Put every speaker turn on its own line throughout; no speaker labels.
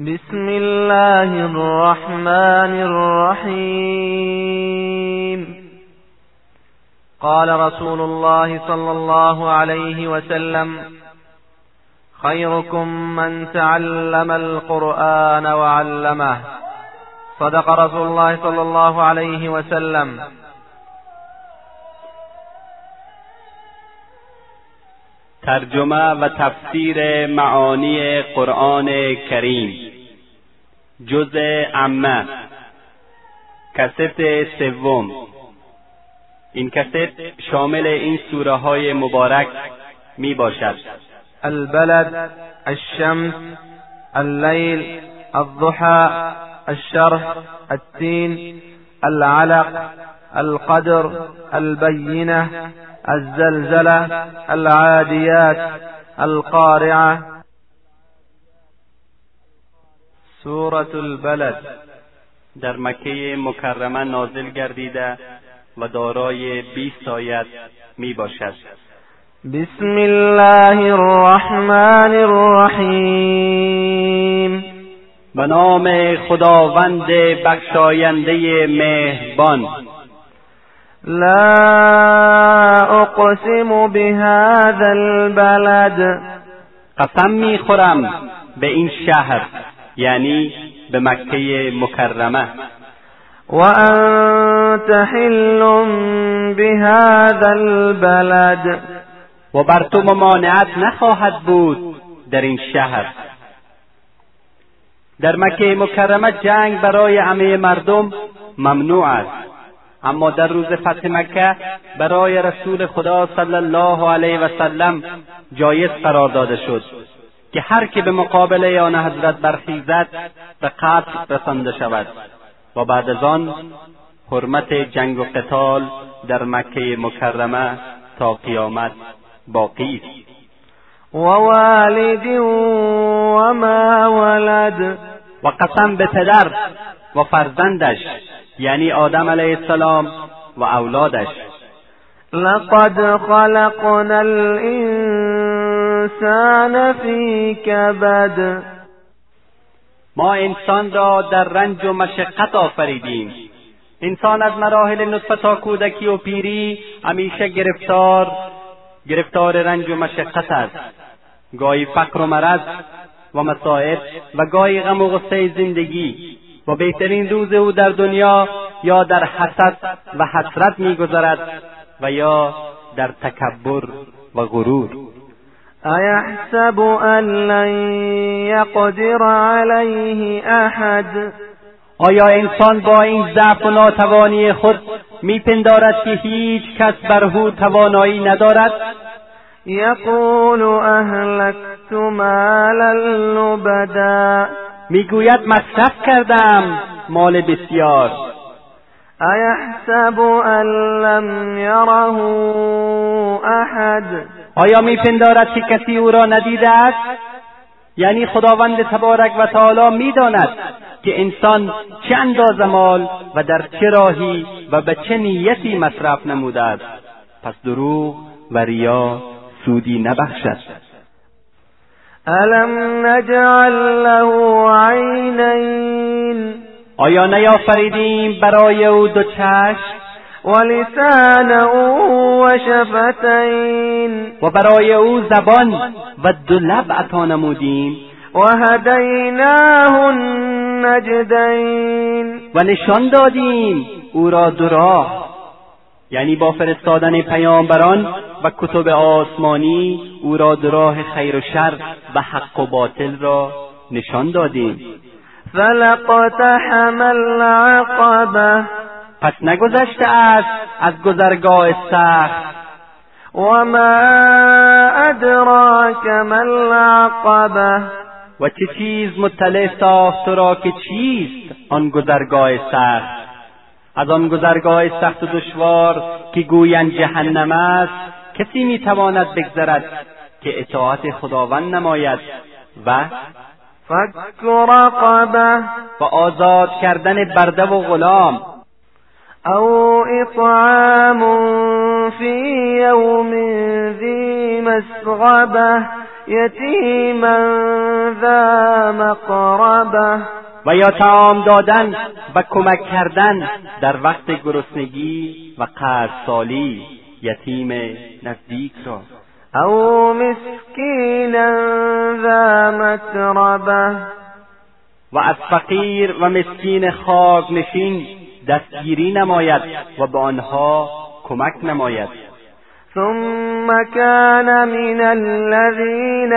بسم الله الرحمن الرحيم. قال رسول الله صلى الله عليه وسلم خيركم من تعلم القرآن وعلمه. صدق رسول الله صلى الله عليه وسلم.
ترجمه و تفسیر معانی قرآن کریم. جزء عم. کاست سوم. این کاست شامل این سوره های مبارک می باشد
البلد الشمس الليل الضحى الشرح التين العلق القدر البينه الزلزله العاديات القارعه سورة البلد
در مکه مکرمه نازل گردیده و دارای 20 آیت می باشد
بسم الله الرحمن الرحیم
به نام خداوند بخشاینده مهربان
لا اقسم بهذا البلد
قسم می‌خورم به این شهر یعنی به مکه مکرمه.
و انت حل بهذا البلد.
و بر تو ممانعت نخواهد بود در این شهر. در مکه مکرمه جنگ برای همه مردم ممنوع است. اما در روز فتح مکه برای رسول خدا صلی الله علیه و سلم جایز قرار داده شد. که هر که به مقابله آن حضرت برخیزد به قتل رسانده شود. و بعد از آن حرمت جنگ و قتال در مکه مکرمه تا قیامت باقی است.
و ما ولد.
و قسم به پدر و فرزندش یعنی آدم علیه السلام و اولادش.
لقد خلقنا الانسان فی کبد
ما انسان را در رنج و مشقت آفریدیم. انسان از مراحل نطفه تا کودکی و پیری همیشه گرفتار گرفتار رنج و مشقت است. گاهی فقر و مرض و مصائب و گاهی غم و غصه زندگی. و بهترین روز او در دنیا یا در حسد و حسرت میگذرد و یا در تکبر و غرور.
ایحسب ان لن یقدر علیه احد
آیا انسان با این ضعف و ناتوانی خود میپندارد که هیچ کس بر او توانایی ندارد؟
یقول اهلکت مالا لبدا.
می‌گوید مصرف کردم مال بسیار.
ایحسب ان لم یره احد
آیا میپندارد که کسی او را ندیده است؟ یعنی خداوند تبارک و تعالی می‌داند که انسان چه اندازه مال و در چه راهی و به چه نیتی مصرف نموده است. پس دروغ و ریا سودی نبخشد.
الم نجعل له عینین؟
آیا نیافریدیم برای او دو چشم؟
و لسانا و شفتین
و برای او زبان و دو لب عطا نمودیم
و هدیناه النجدین.
و نشان دادیم او را دو راه یعنی با فرستادن پیامبران و کتب آسمانی او را دو راه خیر و شر و حق و باطل را نشان دادیم.
فلقتحم العقبه
پس نگذشته است از گذرگاه سخت.
و ما ادراک ما العقبه
و چه چیز مطلع ساخت تو را که چیست آن گذرگاه سخت؟ از آن گذرگاه سخت و دشوار که گویند جهنم است کسی می‌تواند بگذرد که اطاعت خداوند نماید و
فک رقبه
و آزاد کردن برده و غلام.
او اطعام فی یوم ذی مسغبه یتیما ذا مقربه
و یا تعام دادن و کمک کردن در وقت گرسنگی و سالی یتیم نزدیک را.
او مسکینا ذا متربه
و از فقیر و مسکین خاک نشین دستگیری نماید و به آنها کمک نماید.
ثم كان من الذين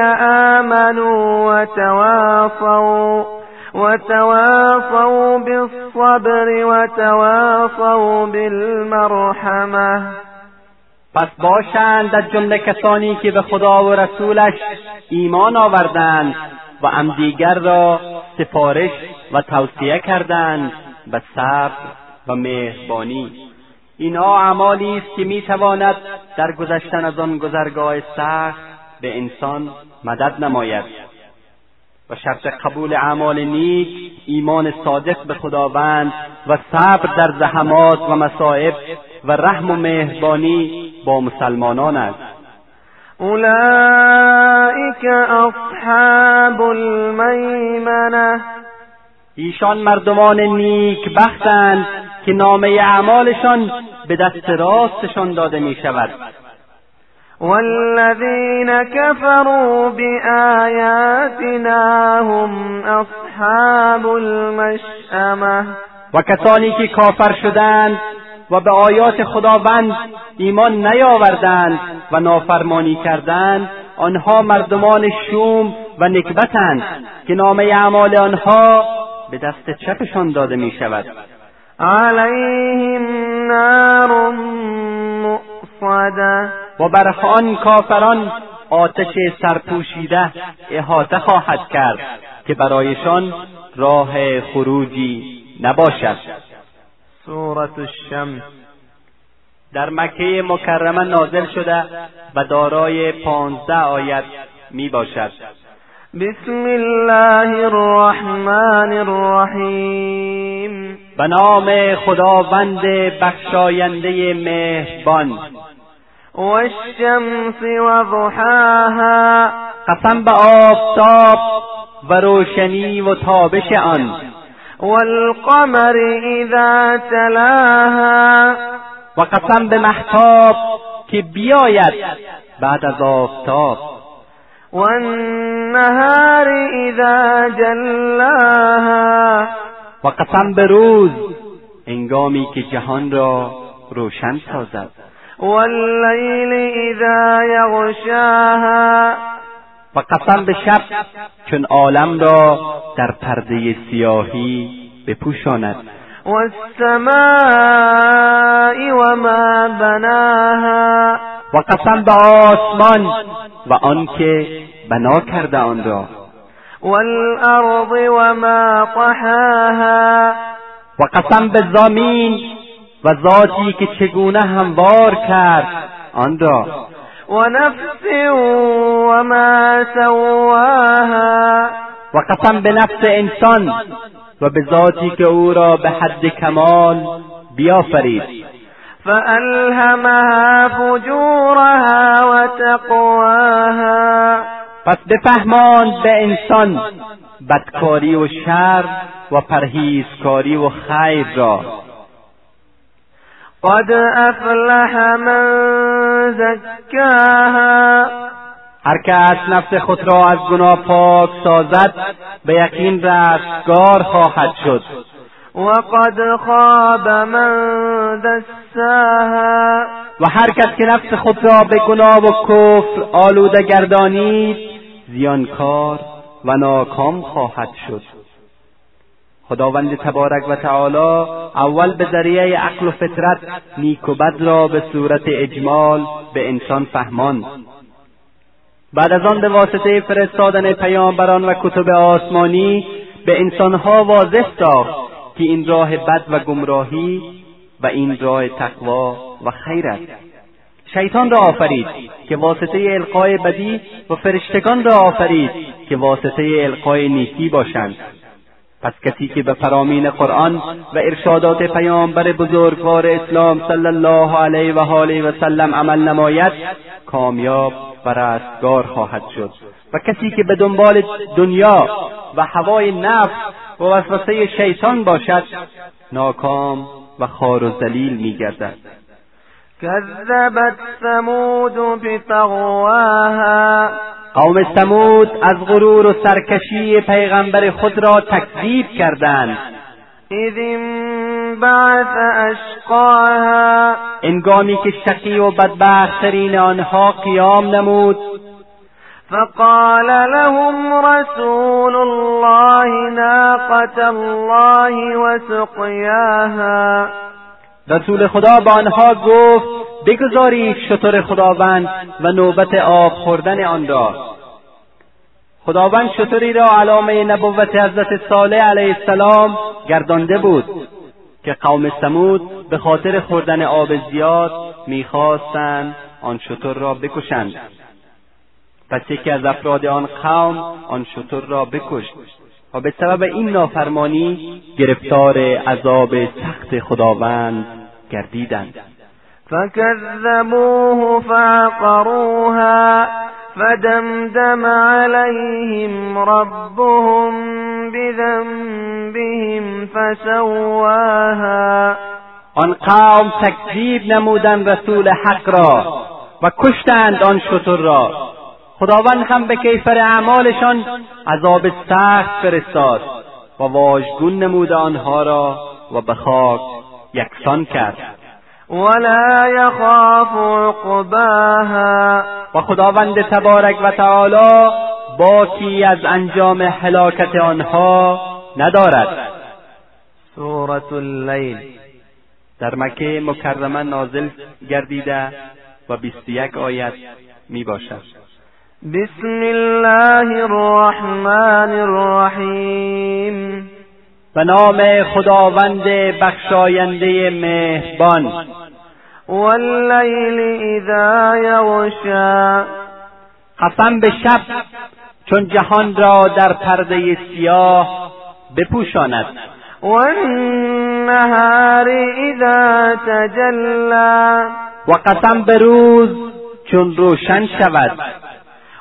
آمنوا وتواصوا وتواصوا بالصبر وتواصوا بالمرحمه
پس باشند از جمله کسانی که به خدا و رسولش ایمان آوردند و همدیگر را سفارش و توصیه کردند. به صبر و مهربانی. اینها اعمالی است که می‌تواند در گذشتن از آن گذرگاه سخت به انسان مدد نماید. و شرط قبول اعمال نیک ایمان صادق به خداوند و صبر در زحمات و مصائب و رحم و مهربانی با مسلمانان است.
اولئک اصحاب المیمنه.
ایشان مردمان نیک بختند که نامه اعمالشان به دست راستشان داده می شود
والذین كفروا بآیاتنا هم اصحاب المشأمه
و کسانی که کافر شدند و به آیات خداوند ایمان نیاوردند و نافرمانی کردند آنها مردمان شوم و نکبتند که نامه اعمال آنها به دست چپشان داده می شود
علیهم نار مؤصده.
و بر آن کافران آتش سرپوشیده احاطه خواهد کرد که برایشان راه خروجی نباشد.
سورة الشمس.
در مکه مکرمه نازل شده و دارای پانزده آیت می باشد
بسم الله الرحمن الرحیم
به نام خداوند بخشاینده مهربان.
والشمس وضحاها.
قسم به آفتاب و روشنی و تابش آن.
والقمر اذا تلاها.
و قسم به محتاب که بیاید بعد از آفتاب.
والنهار اذا جلاها.
و قسم به روز انگامی که جهان را روشن سازد.
واللیل اذا یغشاها.
و قسم به شب چون عالم را در پرده سیاهی بپوشاند.
والسماء وما بناها.
و قسم به آسمان و آنکه بنا کرده آن را.
والارض وما طحاها.
و قسم به زمین و ذاتی که چگونه هموار کرد آن را.
و نفس و ما سواها.
و قسم به نفس انسان و به ذاتی که او را به حد کمال بیافرید.
فألهمها فجورها و تقواها
پس بفهماند به انسان بدکاری و شر و پرهیزکاری و خیر را.
قد افلح من زکاها.
هر کس نفس خود را از گناه پاک سازد به یقین رستگار خواهد شد.
و قد خواب من دساها
و هر کس که نفس خود را به گناه و کفر آلوده گردانید زیانکار و ناکام خواهد شد. خداوند تبارک و تعالی اول به ذریعه عقل و فطرت نیک و بد را به صورت اجمال به انسان فهمان. بعد از آن به واسطه فرستادن پیامبران و کتب آسمانی به انسانها واضح ساخت که این راه بد و گمراهی و این راه تقوا و خیر است. شیطان را آفرید که واسطه القای بدی و فرشتگان را آفرید که واسطه القای نیکی باشند. پس کسی که به فرامین قرآن و ارشادات پیامبر بزرگوار اسلام صلی الله علیه و آله و سلم عمل نماید کامیاب و رستگار خواهد شد. و کسی که به دنبال دنیا و هوای نفس و وسوسه شیطان باشد ناکام و خار و ذلیل میگردد.
كذبت ثمود بطغواها.
قوم ثمود از غرور و سرکشی پیغمبر خود را تکذیب کردند.
اذ انبعث اشقاها.
انگامی که شقی و بدبختترین آنها قیام نمود.
فقال لهم رسول الله ناقة الله وسقياها.
رسول خدا به آنها گفت بگذارید شطور خداوند و نوبت آب خوردن آن را. خداوند شطوری را علامه نبوت حضرت صالح علیه السلام گردانده بود که قوم سمود به خاطر خوردن آب زیاد می‌خواستند آن شطور را بکشند. پس یکی از افراد آن قوم آن شطور را بکشت و به سبب این نافرمانی گرفتار عذاب سخت خداوند گردیدند.
فكذبوه فعقروها فدمدم عليهم ربهم بذنبهم فسواها.
آن قوم تکذیب نمودند رسول حق را و کشتند آن شتر را. خداوند هم به کیفر اعمالشان عذاب سخت فرستاد و واژگون نمود آنها را و به خاک یکسان کرد.
ولا یخاف عقباها.
و خداوند تبارک و تعالی باکی از انجام هلاکت آنها ندارد.
سورة اللیل.
در مکه مکرمه نازل گردیده و بیست یک آیت می باشد
بسم الله الرحمن الرحیم
به نام خداوند بخشاینده مهربان
واللیل اذا یغشا
قسم به شب چون جهان را در پرده سیاه بپوشاند
والنهار اذا تجلا
و قسم به روز چون روشن شود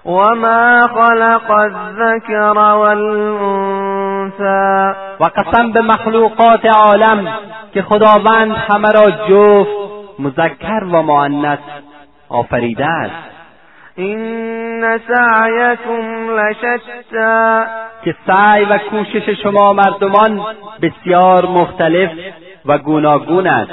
وما خلق الذكر والانثى
و قسم به مخلوقات عالم که خداوند همه را جفت مذکر و مؤنث آفریده است.
این سعیکم لشتا
که سعی و کوشش شما مردمان بسیار مختلف و گوناگون است.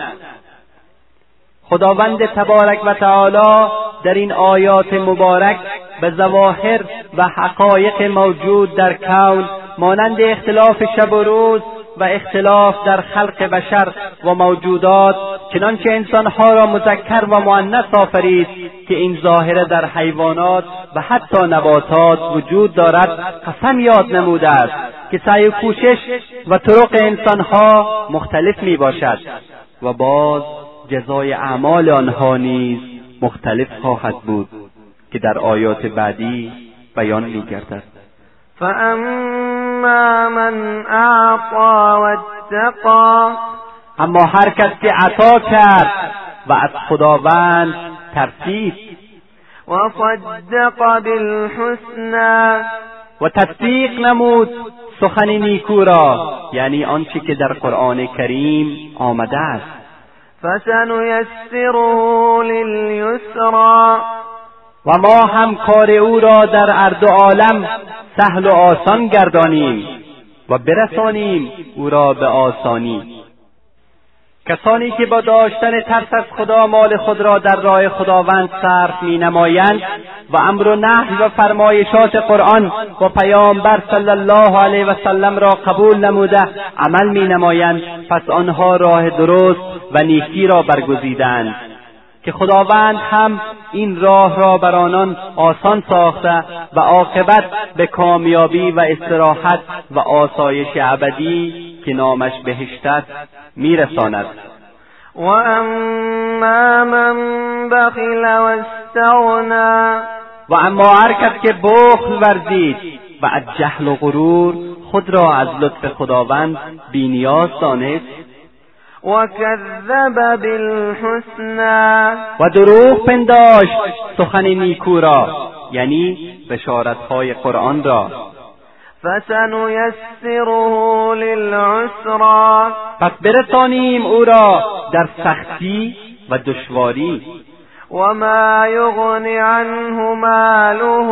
خداوند تبارک و تعالی در این آیات مبارک به ظواهر و حقایق موجود در کون مانند اختلاف شب و روز و اختلاف در خلق بشر و موجودات چنانچه انسانها را مذکر و مؤنث آفرید که این ظاهره در حیوانات و حتی نباتات وجود دارد قسم یاد نموده است که سعی و کوشش و طرق انسانها مختلف می باشد و باز جزای اعمال آنها نیز مختلف خواهد بود. که در آیات بعدی بیان میگردد.
فاما من اعطا واتقا
اما هر کس که عطا کرد و از خداوند ترسید.
و صدق بالحسنا
و تصدیق نمود سخن نیکو را یعنی آنچه که در قرآن کریم آمده است.
فسنیسره للیسرا
و ما هم کار او را در ارد عالم سهل و آسان گردانیم و برسانیم او را به آسانی. کسانی که با داشتن ترس از خدا مال خود را در راه خداوند صرف می نمایند و امر و نهی و فرمایشات قرآن و پیامبر صلی الله علیه و سلم را قبول نموده عمل می نمایند پس آنها راه درست و نیکی را برگزیدند. که خداوند هم این راه را بر آنان آسان ساخته و عاقبت به کامیابی و استراحت و آسایش ابدی که نامش بهشت است میرساند.
و اما من بخل و استغنا
و اما هر کس که بخل ورزید و از جهل و غرور خود را از لطف خداوند بینیاز دانست
و کذب بالحسنا
و دروغ پنداشت سخن نیکو را یعنی بشارتهای قرآن را.
فسنیسره للعسرا
پس برسانیم او را در سختی و دشواری.
وما یغنی عنه ماله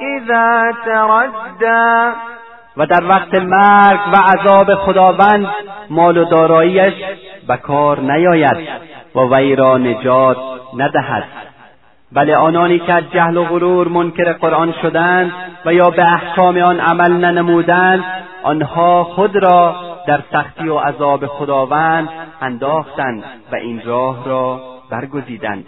اذا تردى.
و در وقت مرگ و عذاب خداوند مال و داراییش به کار نیاید و وی را نجات ندهد. بله آنانی که از جهل و غرور منکر قرآن شدند و یا به احکام آن عمل ننمودند آنها خود را در سختی و عذاب خداوند انداختند و این راه را برگزیدند.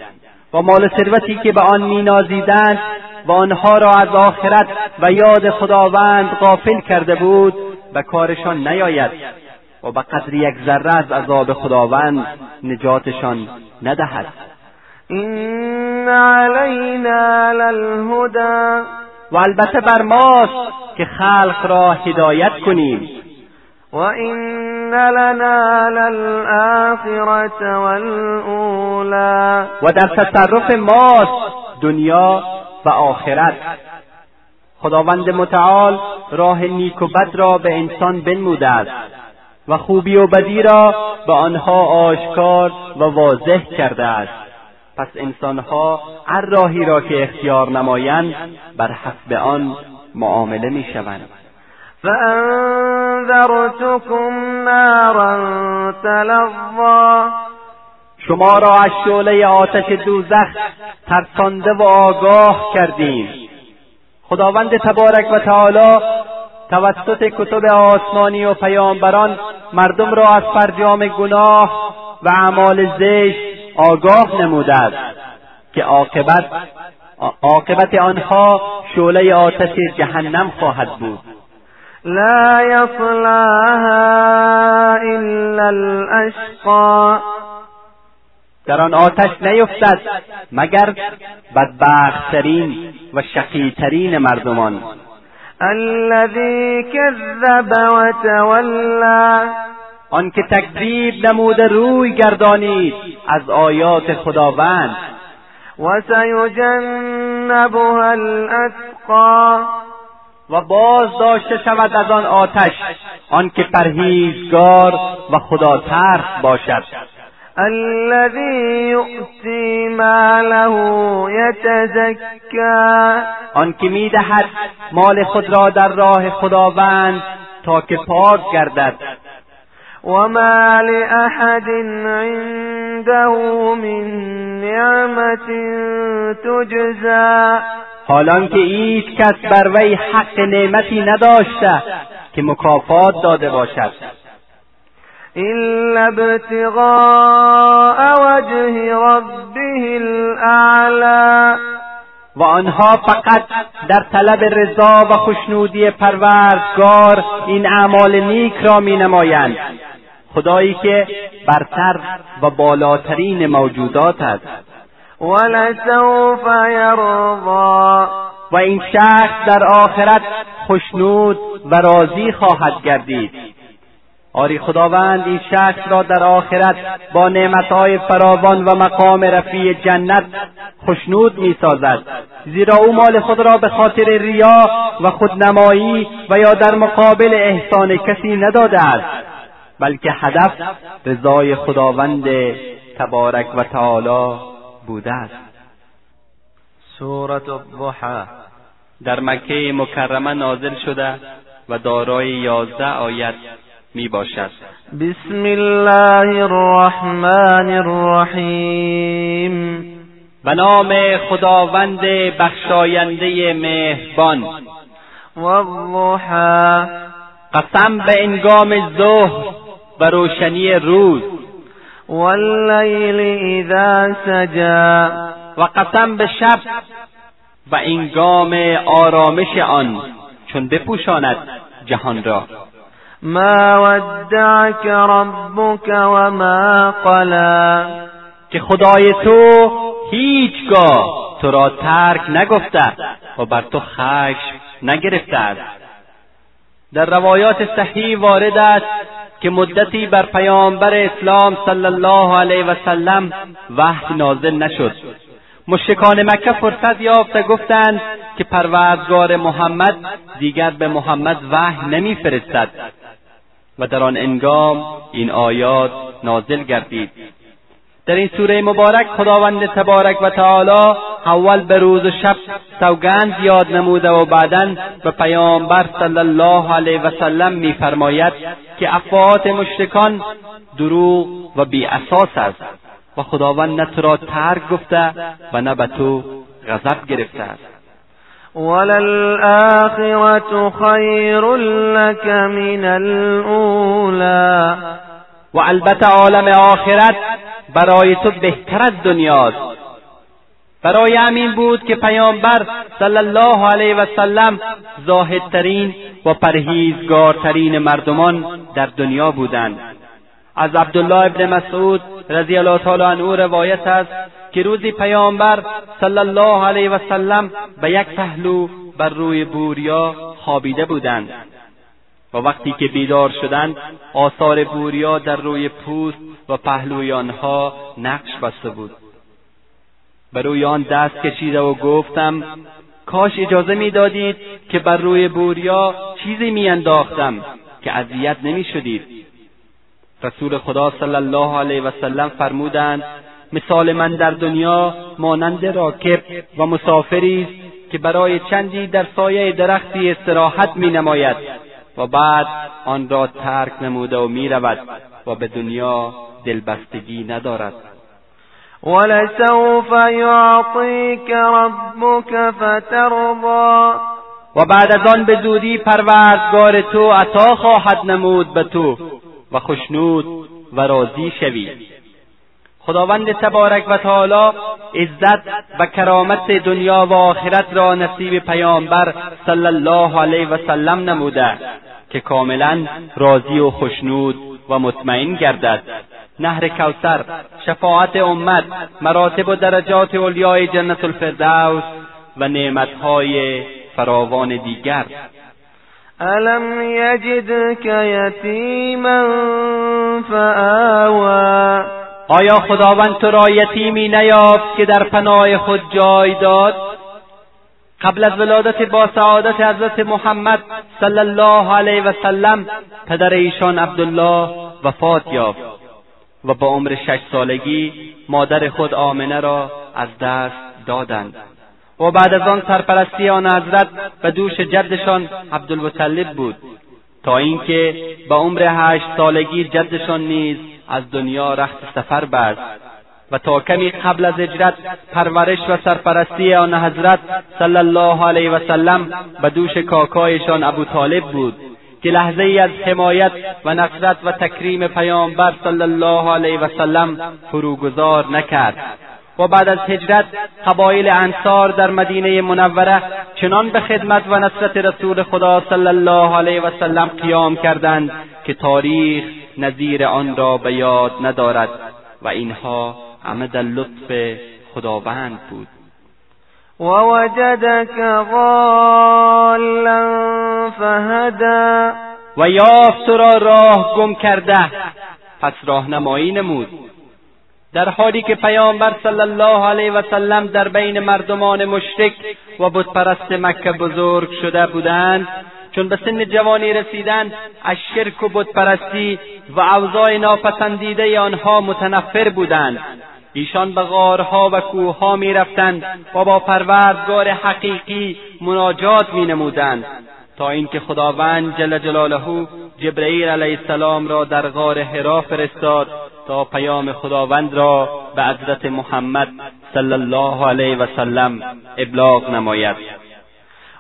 و مال ثروتی که به آن مینازیدند و آنها را از آخرت و یاد خداوند غافل کرده بود به کارشان نیاید و به قدر یک ذره از عذاب خداوند نجاتشان ندهد.
این علینا للهدى.
و البته بر ماست که خلق را هدایت کنیم.
و این لنا للآخرة والأولى.
و در تصرف ماست دنیا و آخرت. خداوند متعال راه نیک و بد را به انسان بنموده است و خوبی و بدی را به آنها آشکار و واضح کرده است پس انسانها هر راهی را که اختیار نمایند بر حسب آن معامله می‌شوند.
فانذرتكم نارا تلظا
شما را از شعله آتش دوزخ ترسانده و آگاه کردیم. خداوند تبارک و تعالی توسط کتب آسمانی و پیامبران مردم را از فرجام گناه و اعمال زشت آگاه نموده است که عاقبت عاقبت آنها شعله آتش جهنم خواهد بود.
لا یصلاها الا الاشقا
در آن آتش نیفتد مگر بدبختترین و شقیترین مردمان.
الذي كذب وتولى.
آنکه تکذیب نموده روی گردانید از آیات خداوند.
و سیجنبها الاتقا
و باز داشته شود از آن آتش آنکه پرهیزگار و خدا ترس باشد.
الذي يؤتي ماله يتزكى.
آنکه می‌دهد مال خود را در راه خداوند تا که پاک گردد.
وما لأحد عنده من نعمة تجزى.
حالان که هیچ کس بر وی حق نعمتی نداشته که مکافات داده باشد.
إلا ابتغاء وجه ربه الأعلى.
و آنها فقط در طلب رضا و خوشنودی پروردگار این اعمال نیک را می نمایند خدایی که برتر و بالاترین موجودات است.
ولسوف یرضا.
و این شخص در آخرت خوشنود و راضی خواهد گردید. آری خداوند این شخص را در آخرت با نعمتهای فراوان و مقام رفیع جنت خشنود می‌سازد. زیرا او مال خود را به خاطر ریا و خودنمایی و یا در مقابل احسان کسی نداده است بلکه هدف رضای خداوند تبارک و تعالی بوده است.
سورة الضحى.
در مکه مکرمه نازل شده و دارای یازده آیت می باشد.
بسم الله الرحمن الرحیم.
به نام خداوند بخشاینده مهربان.
والضحى
قسم به انگام ظهر و روشنی روز.
واللیل اذا سجا
و قسم به شب و انگام آرامش آن چون بپوشاند جهان را.
ما ودعك ربك وما قلا
که خدای تو هیچگاه تو را ترک نگفته و بر تو خشم نگرفته است. در روایات صحیح وارد است که مدتی بر پیامبر اسلام صلی الله علیه و سلم وحی نازل نشد. مشرکان مکه فرصت یافت و گفتند که پروردگار محمد دیگر به محمد وحی نمیفرستد. و در آن انگام این آیات نازل گردید. در این سوره مبارک خداوند تبارک و تعالی اول به روز و شب سوگند یاد نموده و بعدا به پیامبر صلی الله علیه و سلم میفرماید که افواهات مشرکان دروغ و بی اساس است و خداوند نه تو را ترک گفته و نه به تو غضب گرفته است.
وللآخرة خیر لك من الاولا
و البته عالم آخرت برای تو بهتر از دنیاست. برای همین بود که پیامبر صلی الله علیه و سلم زاهدترین و پرهیزگارترین مردمان در دنیا بودند. از عبدالله ابن مسعود رضی الله تعالی عنه روایت است که روزی پیامبر صلی الله علیه و سلم به یک پهلو بر روی بوریا خوابیده بودند. و وقتی که بیدار شدند آثار بوریا در روی پوست و پهلوی آنها نقش بسته بود. بر روی آن دست کشیده و گفتم کاش اجازه می‌دادید که بر روی بوریا چیزی میانداختم که اذیت نمی‌شدید. رسول خدا صلی الله علیه و سلم فرمودند مثال من در دنیا مانند راکب و مسافری است که برای چندی در سایه درختی استراحت می نماید و بعد آن را ترک نموده و می رود و به دنیا دلبستگی ندارد.
ولسوف یعطیک ربک فترضا.
و بعد از آن به زودی پروردگار تو عطا خواهد نمود به تو و خشنود و راضی شوی. خداوند تبارک و تعالی عزت و کرامت دنیا و آخرت را نصیب پیامبر صلی الله علیه و سلم نموده که کاملا راضی و خشنود و مطمئن گردد. نهر کوثر شفاعت امت مراتب و درجات اولیای جنت الفردوس و نعمتهای فراوان دیگر.
الم یجدک یتیما فآوا
آیا خداوند تو را یتیمی نیافت که در پناه خود جای داد؟ قبل از ولادت با سعادت حضرت محمد صلی الله علیه و سلم پدر ایشان عبدالله وفات یافت. و با عمر شش سالگی مادر خود آمنه را از دست دادند. و بعد از آن سرپرستی آن حضرت به دوش جدشان عبدالمطلب بود. تا اینکه به عمر هشت سالگی جدشان نیز از دنیا رخت سفر بست. و تا کمی قبل از هجرت پرورش و سرپرستی آن حضرت صلی الله علیه و سلم به دوش کاکایشان ابو طالب بود. که لحظه ای از حمایت و نصرت و تکریم پیامبر صلی الله علیه و سلم فروگذار نکرد. و بعد از هجرت قبایل انصار در مدینه منوره چنان به خدمت و نصرت رسول خدا صلی الله علیه و سلم قیام کردند که تاریخ نظیر آن را به یاد ندارد و اینها همه در لطف خداوند بود.
ووجدك ضالا فهدا.
و یافت تو را راه گم کرده. پس راهنمایی نمود. در حالی که پیامبر صلی الله علیه و سلم در بین مردمان مشرک و بتپرست مکه بزرگ شده بودند چون به سن جوانی رسیدند از شرک و بتپرستی و اوضاع ناپسندیده آنها متنفر بودند. ایشان به غارها و کوهها می‌رفتند و با پروردگار حقیقی مناجات مینمودند. تا اینکه خداوند جل جلاله جبرئیل علیه السلام را در غار حرا فرستاد تا پیام خداوند را به حضرت محمد صلی الله علیه و سلم ابلاغ نماید.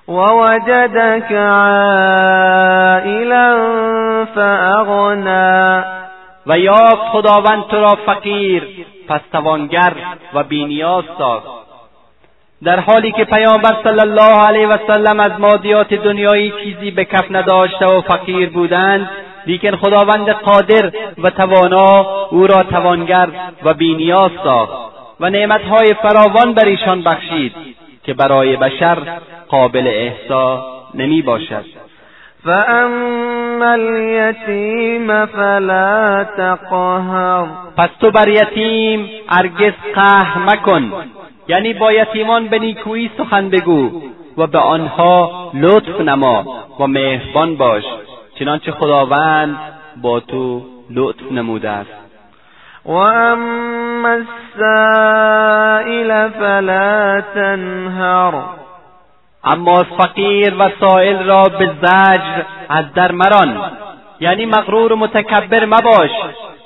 ووجدك عائلا فاغنا
و یافت خداوند تو را فقیر پس توانگر و بینیاز ساخت. در حالی که پیامبر صلی الله علیه و سلم از مادیات دنیایی چیزی به کف نداشته و فقیر بودند لیکن خداوند قادر و توانا او را توانگر و بینیاز ساخت و نعمتهای فراوان بر ایشان بخشید که برای بشر قابل احسا نمی باشد.
فاما الیتیم فلا تقهر
پس تو بر یتیم ارگز قهر مکن. یعنی با یتیمان به نیکویی سخن بگو و به آنها لطف نما و مهربان باش چنانچه خداوند با تو لطف نموده است.
و اما السائل فلا تنهر.
اما فقیر و سائل را به زجر از در مران. یعنی مغرور و متکبر مباش.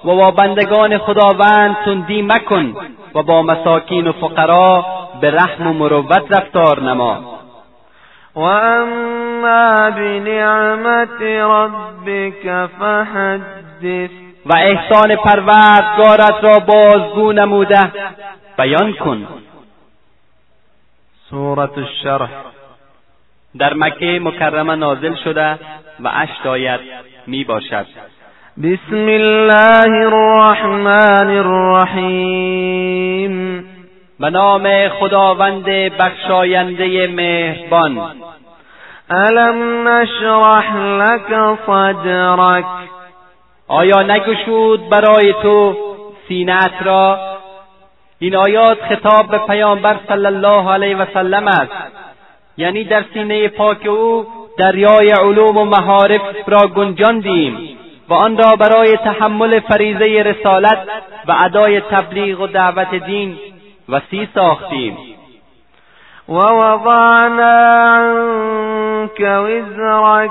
و با بندگان خداوند تندی مکن و با مساکین و فقرا به رحم و مروت رفتار نما.
و اما بنعمت ربک فحدث.
و احسان پروردگارت را بازگو نموده. بیان کن.
سورة الشرح.
در مکه مکرمه نازل شده و اشت آیت می باشد.
بسم الله الرحمن الرحیم
به نام خداوند بخشاینده مهربان.
الم نشرح لك صدرک
آیا نگشود برای تو سینت را؟ این آیات خطاب به پیامبر صلی الله علیه و سلم است. یعنی در سینه پاک او دریای علوم و معارف را گنجاندیم. و آن را برای تحمل فریضه رسالت و ادای تبلیغ و دعوت دین وسیع ساختیم.
و وضعنا عنك وزرک.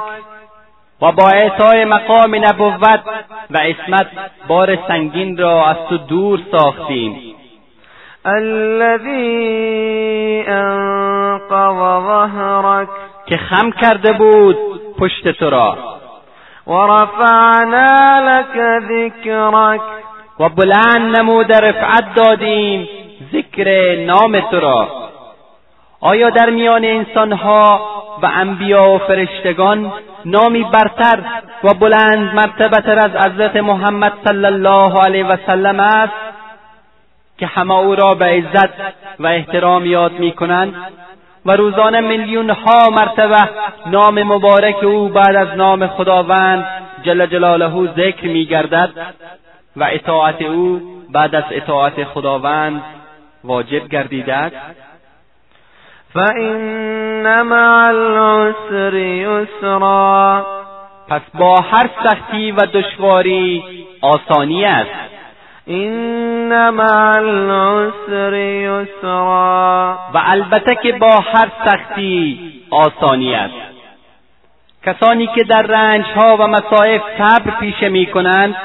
و با اعطای مقام نبوت و اسمت بار سنگین را از تو دور ساختیم.
الذي انقض ظهرك
که خم کرده بود پشت تو را.
و رفعنا لك ذکرک
و بلند نموده رفعت دادیم ذکر نام تو را. آیا در میان انسانها و انبیا و فرشتگان نامی برتر و بلند مرتبتر از حضرت محمد صلی الله علیه و سلم است که همه او را به عزت و احترام یاد می کنند و روزانه میلیون ها مرتبه نام مبارک او بعد از نام خداوند جل جلاله ذکر می گردد و اطاعت او بعد از اطاعت خداوند واجب گردیده است
فإن مع العسر یسرا.
پس با هر سختی و دشواری آسانی است.
این مع العسر یسرا
و البته که با هر سختی آسانی است. کسانی که در رنجها و مصائب صبر پیشه می کنند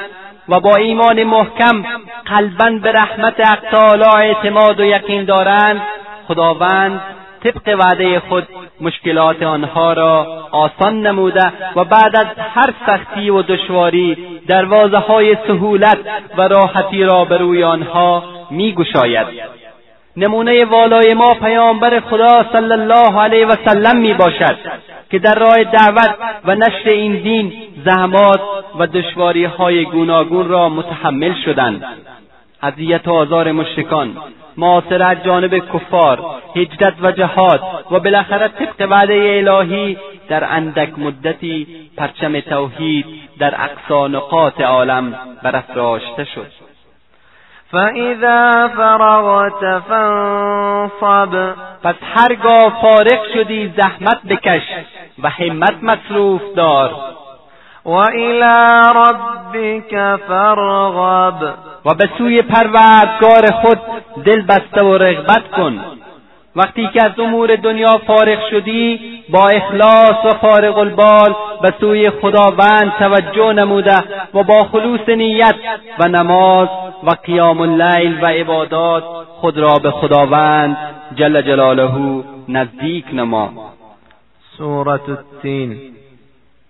و با ایمان محکم قلبا به رحمت حق اعتماد و یقین دارند خداوند طبق وعده خود مشکلات آنها را آسان نموده و بعد از هر سختی و دشواری دروازه های سهولت و راحتی را به روی آنها میگشاید. نمونه والای ما پیامبر خدا صلی الله علیه و سلم می باشد که در راه دعوت و نشر این دین زحمات و دشواری های گوناگون را متحمل شدند. اذیت و آزار مشرکان معاصره جانب کفار هجرت و جهاد و بالاخره طبق وعده الهی در اندک مدتی پرچم توحید در اقصا نقاط عالم برافراشته شد.
فاذا فرغت فانصب.
پس هرگاه فارغ شدی زحمت بکش و همت مصروف دار.
و الى ربك فرغب
و به سوی پروردگار خود دل بسته و رغبت کن. وقتی که از امور دنیا فارغ شدی با اخلاص و فارغ البال به سوی خداوند توجه نموده و با خلوص نیت و نماز و قیام اللیل و عبادات خود را به خداوند جل جلاله نزدیک نما.
سورة التین.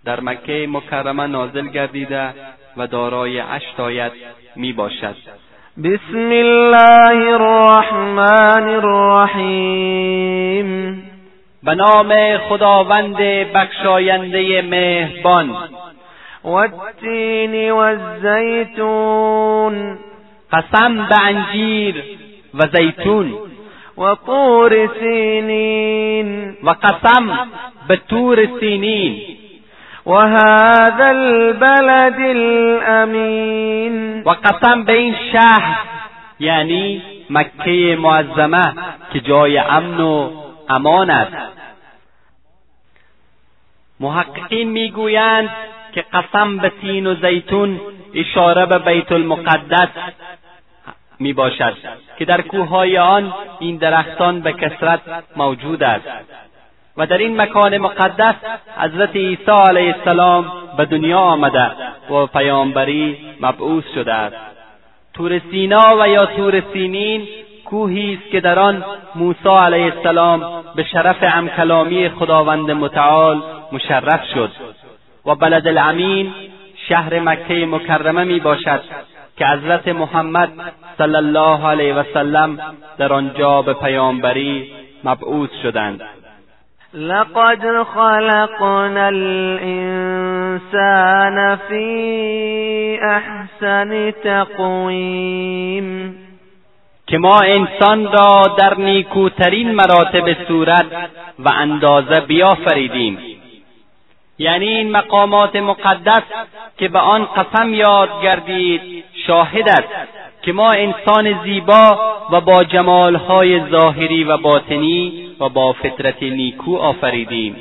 در مکه مکرمه نازل گردیده و دارای هشت آیت می باشد
بسم الله الرحمن الرحیم.
به نام خداوند بخشاینده مهربان.
والتین والزیتون
قسم به انجیر و زیتون.
و طور سینین.
و قسم به طور سینین.
وهذا البلد الامین
و قسم به این شهر یعنی مکه معظمه که جای امن و امان است. محققین می‌گویند که قسم به تین و زیتون اشاره به بیت المقدس می باشد که در کوههای آن این درختان به کثرت موجود است. و در این مکان مقدس حضرت عیسی علیه السلام به دنیا آمده و پیامبری مبعوث شده است. تور سینا و یا تور سینین کوهی است که در آن موسی علیه السلام به شرف امکلامی خداوند متعال مشرف شد. و بلد الامین شهر مکه مکرمه می باشد که حضرت محمد صلی الله علیه و سلم در آنجا به پیامبری مبعوث شدند.
لقد خلقنا الانسان فی احسن تقویم
که ما انسان را در نیکوترین مراتب صورت و اندازه بیافریدیم. یعنی این مقامات مقدس که به آن قسم یاد گردید شاهد است. که ما انسان زیبا و با جمالهای ظاهری و باطنی و با فطرت نیکو آفریدیم.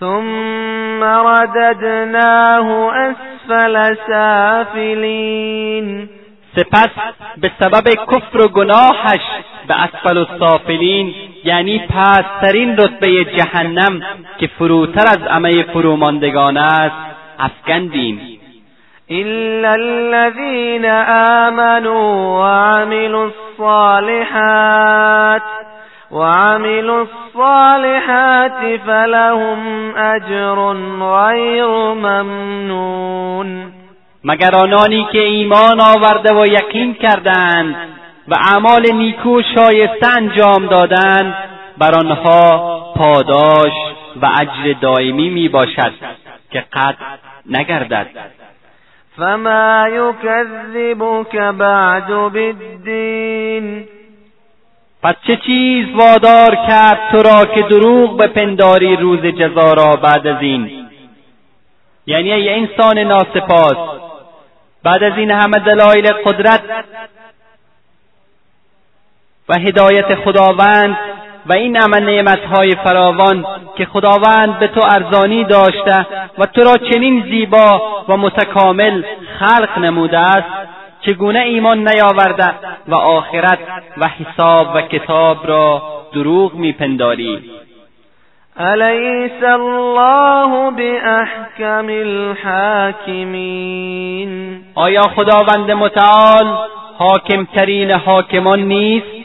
ثم رددناه اسفل سافلین.
سپس به سبب کفر و گناهش به اسفل السافلین یعنی پسترین رتبه جهنم که فروتر از عمه فروماندگان است افکندیم.
إلا الذين آمنوا وعملوا الصالحات وعملوا الصالحات فلهم أجر غير ممنون
مگر آنانی که ایمان آورده و یقین کردند و اعمال نیکو شایسته انجام دادند بر آنها پاداش و اجر دائمی می باشد که قد نگردد.
فما یکذبک بعد بالدین
پس چه چیز وادار کرد تو را که دروغ به پنداری روز جزا را بعد از این؟ یعنی ای انسان ناسپاس بعد از این همه دلایل قدرت و هدایت خداوند و این همه نعمتهای فراوان که خداوند به تو ارزانی داشته و تو را چنین زیبا و متکامل خلق نموده است چگونه ایمان نیاورده و آخرت و حساب و کتاب را دروغ میپنداری.
الیس الله باحکم الحاکمین؟
آیا خداوند متعال حاکمترین حاکمان نیست؟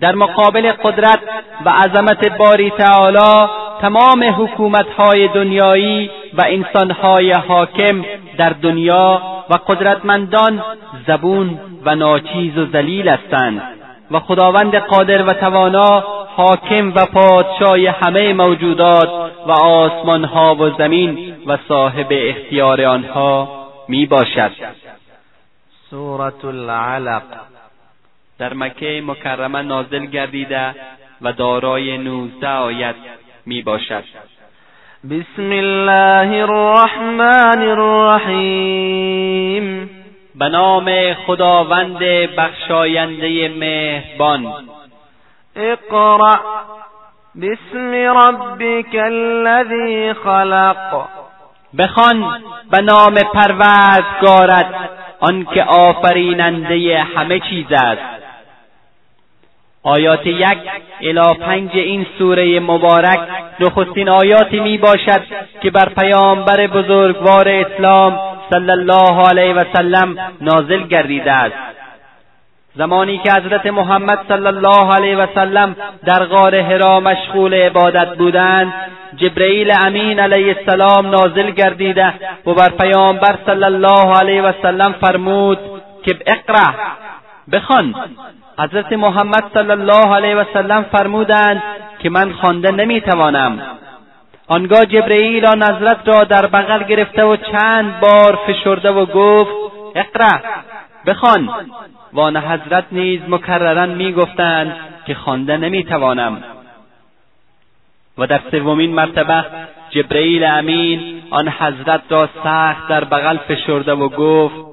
در مقابل قدرت و عظمت باری تعالی تمام حکومتهای دنیایی و انسانهای حاکم در دنیا و قدرتمندان زبون و ناچیز و ذلیل هستند و خداوند قادر و توانا حاکم و پادشاه همه موجودات و آسمانها و زمین و صاحب اختیار آنها می باشد
سورة العلق.
در مکه مکرمه نازل گردیده و دارای نوزده آیت می باشد.
بسم الله الرحمن الرحیم.
به نام خداوند بخشاینده مهربان.
اقرأ بسم ربك الذي خلق.
بخوان به نام پروردگارت آنکه آفریننده همه چیز است. آیات یک الی پنج این سوره مبارک نخستین آیاتی می باشد که بر پیامبر بزرگوار اسلام صلی الله علیه و سلم نازل گردیده است. زمانی که حضرت محمد صلی الله علیه و سلم در غار حرا مشغول عبادت بودند جبرئیل امین علیه السلام نازل گردیده و بر پیامبر صلی الله علیه و سلم فرمود که اقرا بخوان. حضرت محمد صلی الله علیه و سلم فرمودند که من خوانده نمی‌توانم. آنگاه جبرئیل آن حضرت را در بغل گرفته و چند بار فشرده و گفت اقرا بخوان. و آن حضرت نیز مکررا می‌گفتند که خوانده نمی‌توانم. و در سومین مرتبه جبرئیل امین آن حضرت را سخت در بغل فشرده و گفت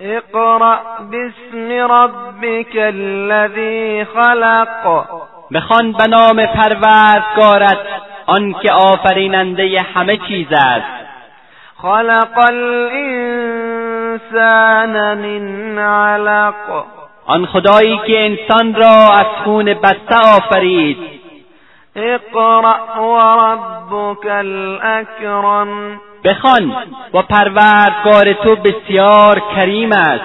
اقرأ باسم ربك الذي خلق.
بخوان به نام پروردگارت آنکه آفریننده همه چیز است.
خلق الانسان من علق.
آن خدایی که انسان را از خون بسته آفرید.
اقرأ وربك الاکرم
بخوان و پروردگار تو بسیار کریم است.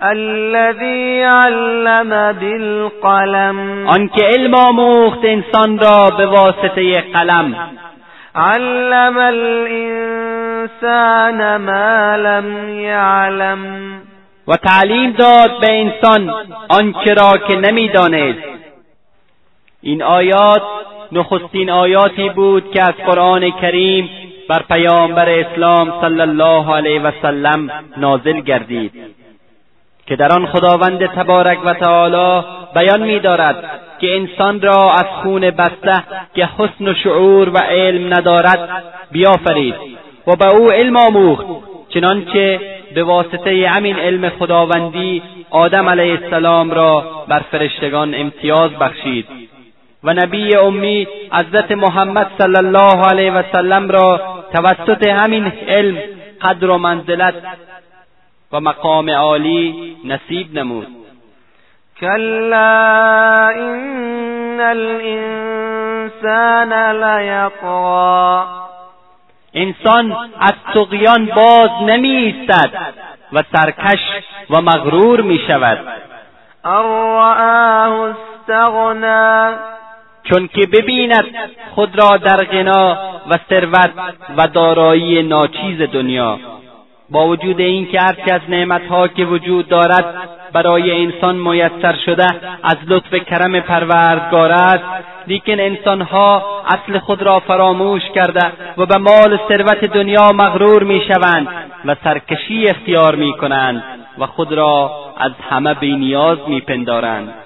الذي علم بالقلم.
آنکه علم آموخت انسان را به واسطه قلم.
علم الانسان ما لم یعلم
و تعلیم داد به انسان آنچه را که نمی‌دانست. این آیات نخستین آیاتی بود که از قرآن کریم بر پیامبر اسلام صلی الله علیه و سلم نازل گردید که در آن خداوند تبارک و تعالی بیان می‌دارد که انسان را از خون بسته که حسن و شعور و علم ندارد بیافرید و به او علم آموخت چنانچه به واسطه همین علم خداوندی آدم علیه السلام را بر فرشتگان امتیاز بخشید. و نبی امی حضرت محمد صلی الله علیه و سلم را توسط همین علم قدر و منزلت و مقام عالی نصیب نمود.
کلا این الانسان لیطغا
انسان از تقیان باز نمی ایستد و سرکش و مغرور می شود
استغنا
چون که ببیند خود را در غنا و ثروت و دارایی ناچیز دنیا. با وجود اینکه هرچه از نعمتها که وجود دارد برای انسان میسر شده از لطف کرم پروردگار است لیکن انسانها اصل خود را فراموش کرده و به مال ثروت دنیا مغرور می‌شوند و سرکشی اختیار می‌کنند و خود را از همه بینیاز میپندارند.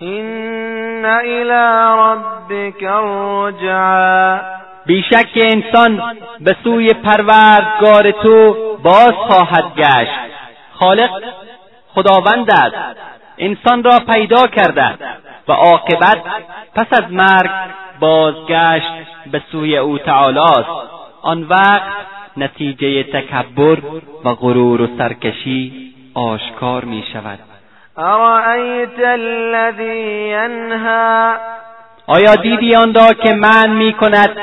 این الى ربک الرجعا
بیشک انسان به سوی پروردگار تو باز خواهد گشت. خالق خداوند است. انسان را پیدا کرده و عاقبت پس از مرگ بازگشت به سوی او تعالی است آن وقت نتیجه تکبر و غرور و سرکشی آشکار می شود
ارأیت الذی ینها
آیا دیدی آن را که من می کند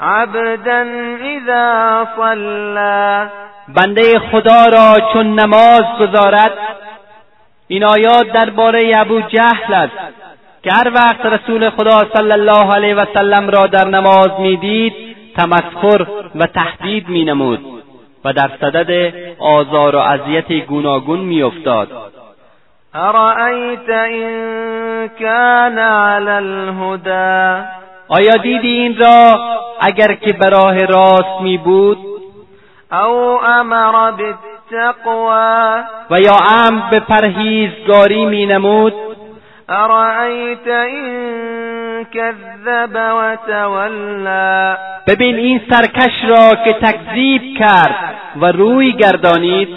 عبدا اذا صلا
بنده خدا را چون نماز گذارد این آیات درباره ابو جهل است که هر وقت رسول خدا صلی الله علیه و سلم را در نماز می‌دید تمسخر و تهدید مینمود. و در صدد آزار و اذیت گوناگون میافتاد.
ارأیت این کان علی الهدی
آیا دیدی این را اگر که براه راست می بود؟
او امر بالتقوى.
و یا امر به پرهیزگاری می نمود؟
ارأیت این کذب و تولا
ببین این سرکش را که تکذیب کرد و روی گردانید.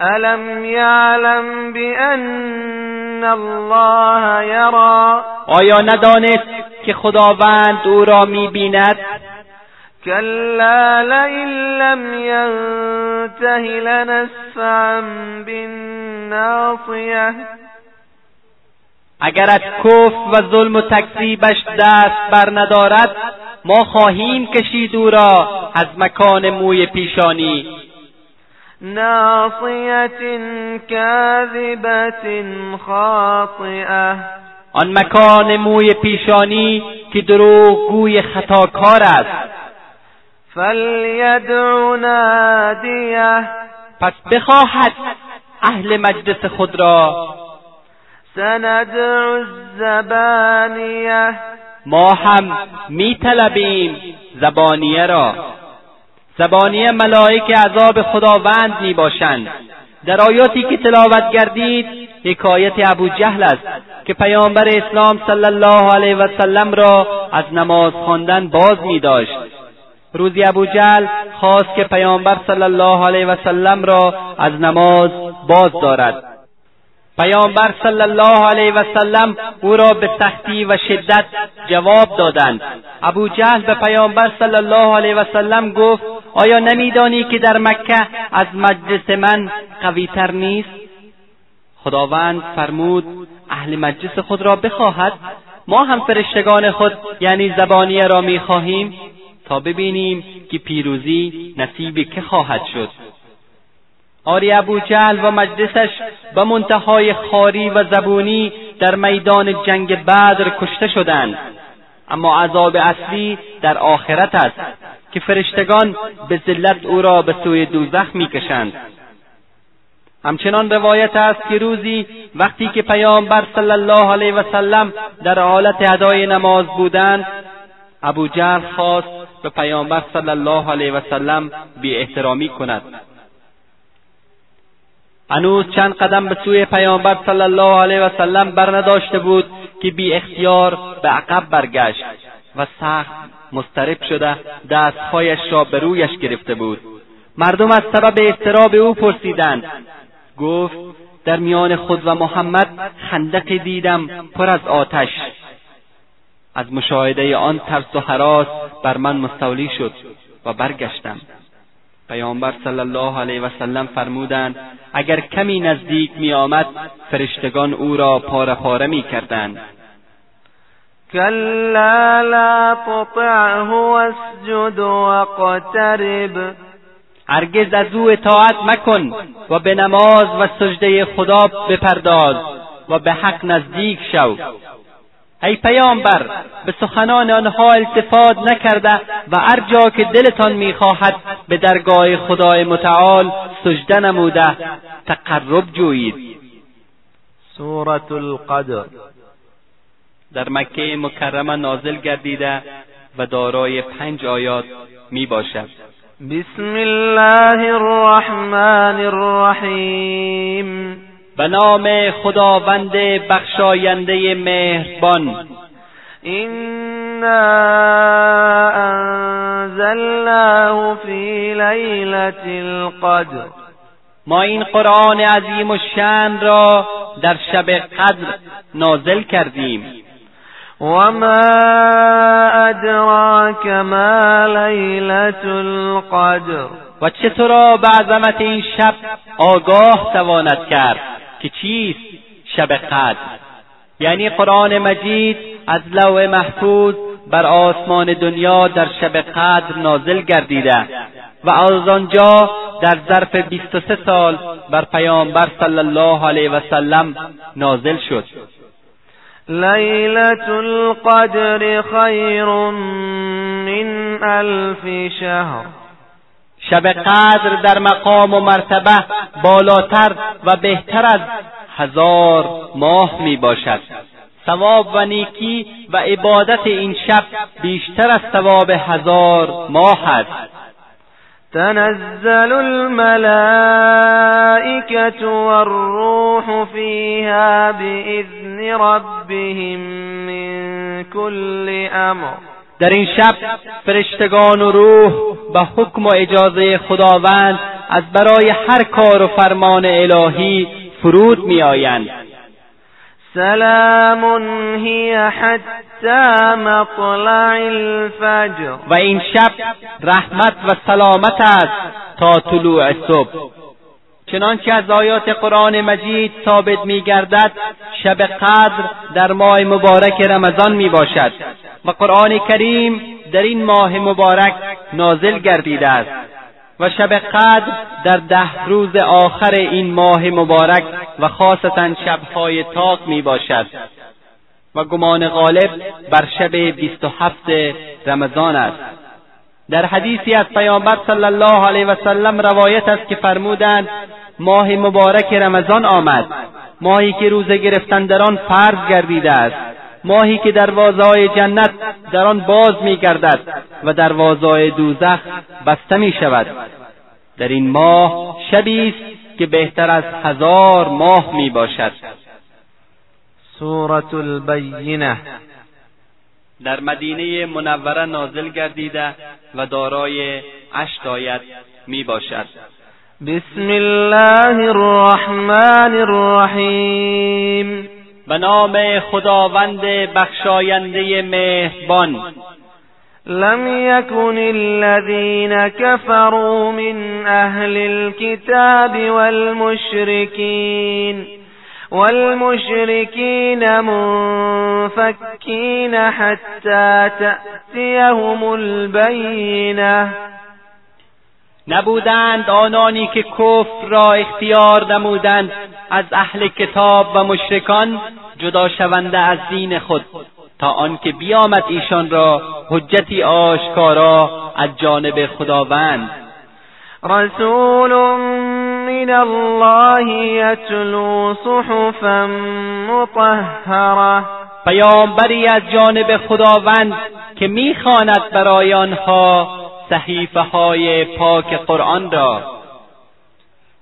الم یعلم بان الله یرا
آیا ندانست که خداوند او را می‌بیند؟
کلا لئن لم ینته لنسفعا بالناصیه
اگر از کف و ظلم و تکذیبش دست بر ندارد ما خواهیم کشید او را از مکان موی پیشانی.
ناصیت کاذبت خاطئه
آن مکان موی پیشانی که دروغگوی خطاکار است.
فلیدع نادیه
پس بخواهد اهل مجلس خود را
سندع الزبانیه.
ما هم میطلبیم زبانیه را. زبانیه ملائک عذاب خداوند می باشند در آیاتی که تلاوت گردید حکایت ابو جهل است که پیامبر اسلام صلی الله علیه و سلم را از نماز خواندن باز می داشت روزی ابو جهل خواست که پیامبر صلی الله علیه و سلم را از نماز باز دارد. پیامبر صلی الله علیه و سلم او را به سختی و شدت جواب دادند. ابو جهل به پیامبر صلی الله علیه و سلم گفت آیا نمیدانی که در مکه از مجلس من قویتر نیست؟ خداوند فرمود اهل مجلس خود را بخواهد. ما هم فرشتگان خود یعنی زبانیه را می‌خواهیم. تا ببینیم که پیروزی نصیب که خواهد شد. آری ابو جهل و مجلسش به منتهای خاری و زبونی در میدان جنگ بدر کشته شدند. اما عذاب اصلی در آخرت است که فرشتگان به ذلت او را به سوی دوزخ می‌کشند. همچنان روایت است که روزی وقتی که پیامبر صلی الله علیه و سلم در حالت ادای نماز بودند ابو جهل خواست به پیامبر صلی الله علیه و سلم بی احترامی کند. هنوز چند قدم به سوی پیامبر صلی الله علیه و سلم برنداشته بود که بی اختیار به عقب برگشت و سخت مسترب شده دستهایش را به رویش گرفته بود. مردم از سبب اضطراب او پرسیدند. گفت در میان خود و محمد خندقی دیدم پر از آتش. از مشاهده آن ترس و حراس بر من مستولی شد و برگشتم. پیامبر صلی الله علیه و سلم فرمودند اگر کمی نزدیک می آمد فرشتگان او را پاره پاره می کردند
کلا لا تطعه واسجد واقترب.
هرگز از او اطاعت مکن و به نماز و سجده خدا بپرداز و به حق نزدیک شو. ای پیامبر به سخنان آنها التفات نکرده و هر جا که دلتان می‌خواهد به درگاه خدای متعال سجده نموده تقرب جویید.
سورة القدر.
در مکه مکرمه نازل گردیده و دارای پنج آیات می باشد
بسم الله الرحمن الرحیم.
به نام خداوند بخشاینده مهربان.
اینا انزلناه فی لیلة القدر.
ما این قرآن عظیم و شن را در شب قدر نازل کردیم.
و ما ادراک ما لیلة القدر.
و چه را به عظمت این شب آگاه تواند کرد؟ که چیست شب قدر؟ یعنی قرآن مجید از لوح محفوظ بر آسمان دنیا در شب قدر نازل گردیده و از آنجا در ظرف بیست و سه سال بر پیامبر صلی الله علیه و سلم نازل شد.
لیلت القدر خیر من الف شهر.
شب قدر در مقام و مرتبه بالاتر و بهتر از هزار ماه می باشد ثواب و نیکی و عبادت این شب بیشتر از ثواب هزار ماه است.
تنزل الملائكة والروح فيها بإذن ربهم من كل أمر
در این شب فرشتگان و روح به حکم و اجازه خداوند از برای هر کار و فرمان الهی فرود میآیند.
سلام هی حتی مطلع الفجر.
و این شب رحمت و سلامت است تا طلوع صبح. چنانکه از آیات قرآن مجید ثابت میگردد شب قدر در ماه مبارک رمضان می باشد و قرآن کریم در این ماه مبارک نازل گردیده است و شب قدر در ده روز آخر این ماه مبارک و خاصتا شبهای تاق می باشد و گمان غالب بر شب بیست و هفت رمضان است. در حدیثی از پیامبر صلی الله علیه و سلم روایت است که فرمودند ماه مبارک رمضان آمد. ماهی که روزه گرفتن در آن فرض گردیده است. ماهی که دروازههای جنت در آن باز میگردد و دروازههای دوزخ بسته می شود در این ماه شبی است که بهتر از هزار ماه می باشد
سورة البینه
در مدینه منوره نازل گردیده و دارای هشت آیت می باشد.
بسم الله الرحمن الرحیم.
به نام خداوند بخشاینده مهربان.
لم يكن الذين كفروا من أهل الكتاب والمشركين والمشركين منفكين حتى تأتيهم البينة.
نبودند آنانی که کفر را اختیار نمودند از اهل کتاب و مشرکان جدا شونده از دین خود تا آنکه بیامد ایشان را حجتی آشکارا از جانب خداوند.
رسول من الله یتلو صحفا مطهره
پیامبری از جانب خداوند که می‌خواند برای آنها صحیفه های پاک قرآن را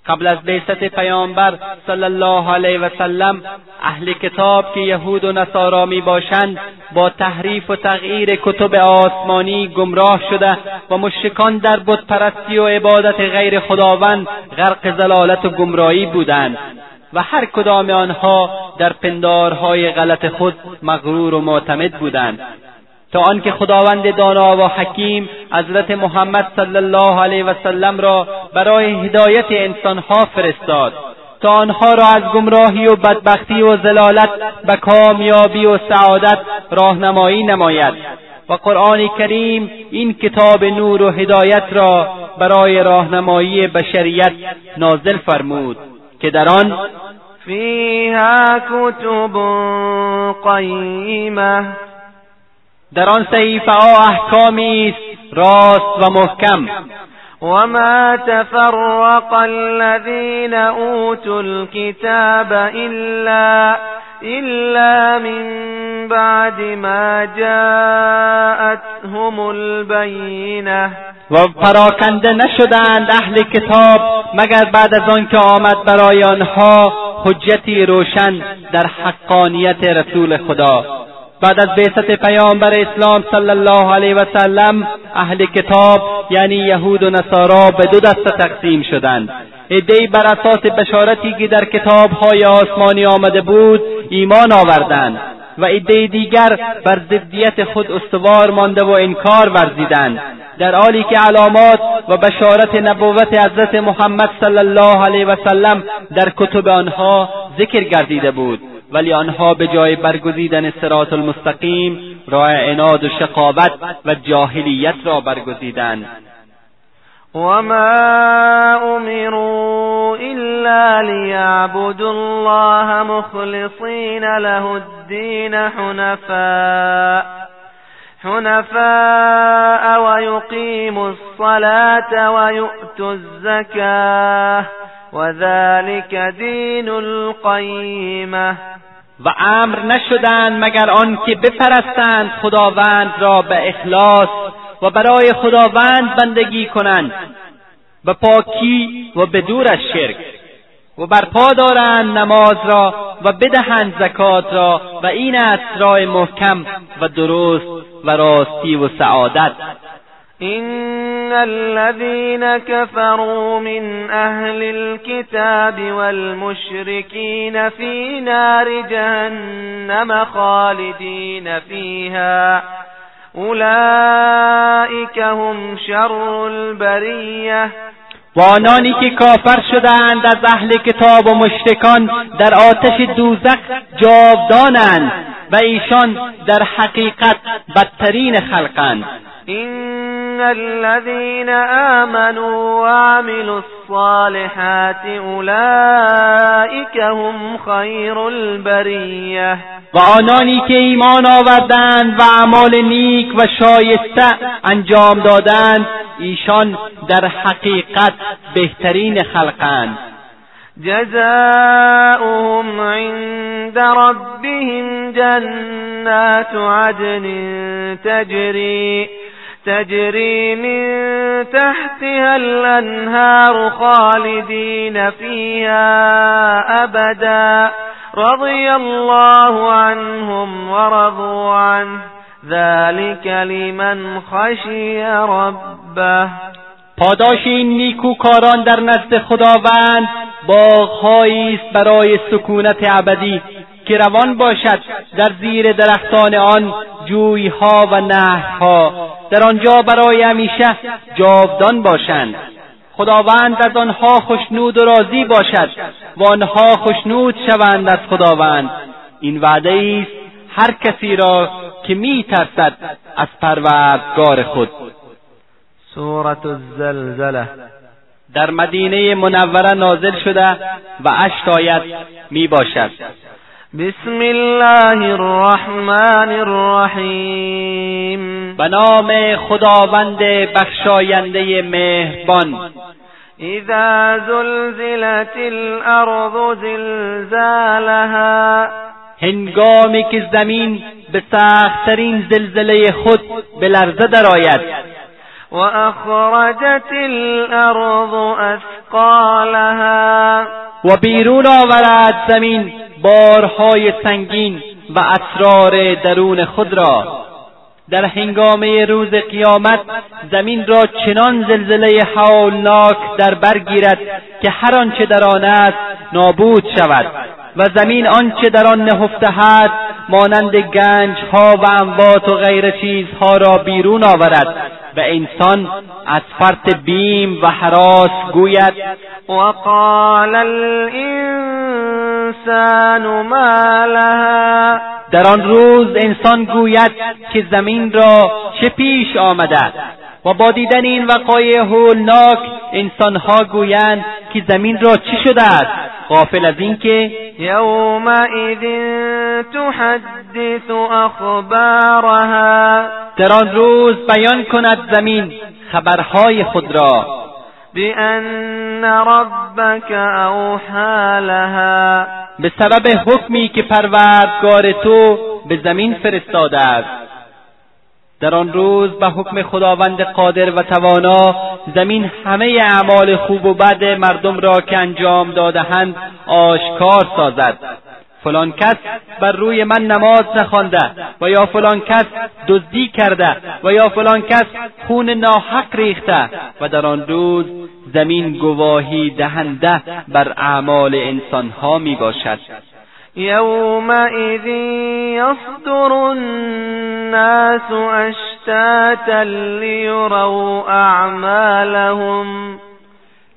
قبل از بعثت پیامبر صلی الله علیه و سلم اهل کتاب که یهود و نصارا می باشند با تحریف و تغییر کتب آسمانی گمراه شده و مشرکان در بتپرستی و عبادت غیر خداوند غرق زلالت و گمراهی بودند و هر کدام آنها در پندارهای غلط خود مغرور و معتمد بودند. تا آنکه خداوند دانا و حکیم حضرت محمد صلی الله علیه و سلم را برای هدایت انسانها فرستاد. تا آنها را از گمراهی و بدبختی و زلالت به کامیابی و سعادت راهنمایی نماید. و قرآن کریم این کتاب نور و هدایت را برای راهنمایی بشریت نازل فرمود که در آن
فیها کتب قیمه
در آن صحیفه ها احکامی است راست و محکم.
وما تفرق الذين اوتوا الكتاب الا الا من بعد ما جاءتهم البینه
و پراکنده نشدند اهل کتاب مگر بعد از آنکه آمد برای آنها حجتی روشن در حقانیت رسول خدا. بعد از بعثت پیامبر اسلام صلی الله علیه و سلم اهل کتاب یعنی یهود و نصارا به دو دسته تقسیم شدند. عدهای بر اساس بشارتی که در کتابهای آسمانی آمده بود ایمان آوردند. و عده دیگر بر ضدیت خود استوار مانده و انکار ورزیدند. در حالی که علامات و بشارت نبوت حضرت محمد صلی الله علیه و سلم در کتب آنها ذکر گردیده بود. ولی آنها به جای برگزیدن سرات المستقیم راه عناد و شقاوت و جاهلیت را برگزیدند.
وما امروا الا ليعبدوا الله مخلصين له الدين حنفاء حنفاء ويقيموا الصلاة ويؤتوا الزكاة وذلك دين القيمه.
و أمر نشدند مگر آنکه بپرستند خداوند را به اخلاص و برای خداوند بندگی کنند به پاکی و به دور از شرک و برپا دارند نماز را و بدهند زکات را و این است راه محکم و درست و راستی و سعادت.
إن الذين كفروا من أهل الكتاب والمشركين في نار جهنم خالدين فيها. أولئك هم شر البرية.
و آنانی که کافر شدند از اهل کتاب و مشرکان در آتش دوزخ جاودانند و ایشان در حقیقت بدترین خلقند.
إن الذين آمنوا وعملوا الصالحات أولئك هم خیر البریه
و آنانی که ایمان آوردند و اعمال نیک و شایسته انجام دادند ایشان در حقیقت بهترین خلقند.
جزاؤهم عند ربهم جنات عدن تجري تجري من تحتها الأنهار خالدين فيها أبدا. رضي الله عنهم ورضوا عنه. ذلك لمن خشی ربه.
پاداش این نیکوکاران در نزد خداوند باغهایی است برای سکونت ابدی. که روان باشد در زیر درختان آن جویها و نهرها. در آنجا برای همیشه جاودان باشند. خداوند از آنها خوشنود و راضی باشد و آنها خوشنود شوند از خداوند. این وعده است هر کسی را که می ترسد از پروردگار خود.
سورة الزلزله
در مدینه منوره نازل شده و اشت آیت می باشد
بسم الله الرحمن الرحیم
به نام خداوند بخشاینده مهربان.
اذا زلزلت الارض زلزالها
هنگامی که زمین به سختترین زلزله خود به لرزه درآید.
و اخرجت الارض اثقالها
و بیرون آورد زمین بارهای سنگین و اسرار درون خود را. در هنگامه روز قیامت زمین را چنان زلزله حولناک در بر گیرد که هر آنچه در آن است نابود شود و زمین آنچه در آن نهفته است مانند گنج ها و اموات و غیر چیزها را بیرون آورد. و انسان از فرط بیم و حراس گوید.
وقال الانسان ما لها.
در آن روز انسان گوید که زمین را چه پیش آمده و با دیدن این وقایع هولناک انسانها گویند که زمین را چه شده است؟ غافل از اینکه
یومئذ تحدث اخبارها.
در آن روز بیان کند زمین خبرهای خود را.
بأن ربك اوحى لها.
به سبب حکمی که پروردگار تو به زمین فرستاده است. در آن روز به حکم خداوند قادر و توانا زمین همه اعمال خوب و بد مردم را که انجام دادهاند آشکار سازد. فلان کس بر روی من نماز نخوانده و یا فلان کس دزدی کرده و یا فلان کس خون ناحق ریخته و در آن روز زمین گواهی دهنده بر اعمال انسانها می باشد
یومئذ یصدر الناس اشتاتا لیروا اعمالهم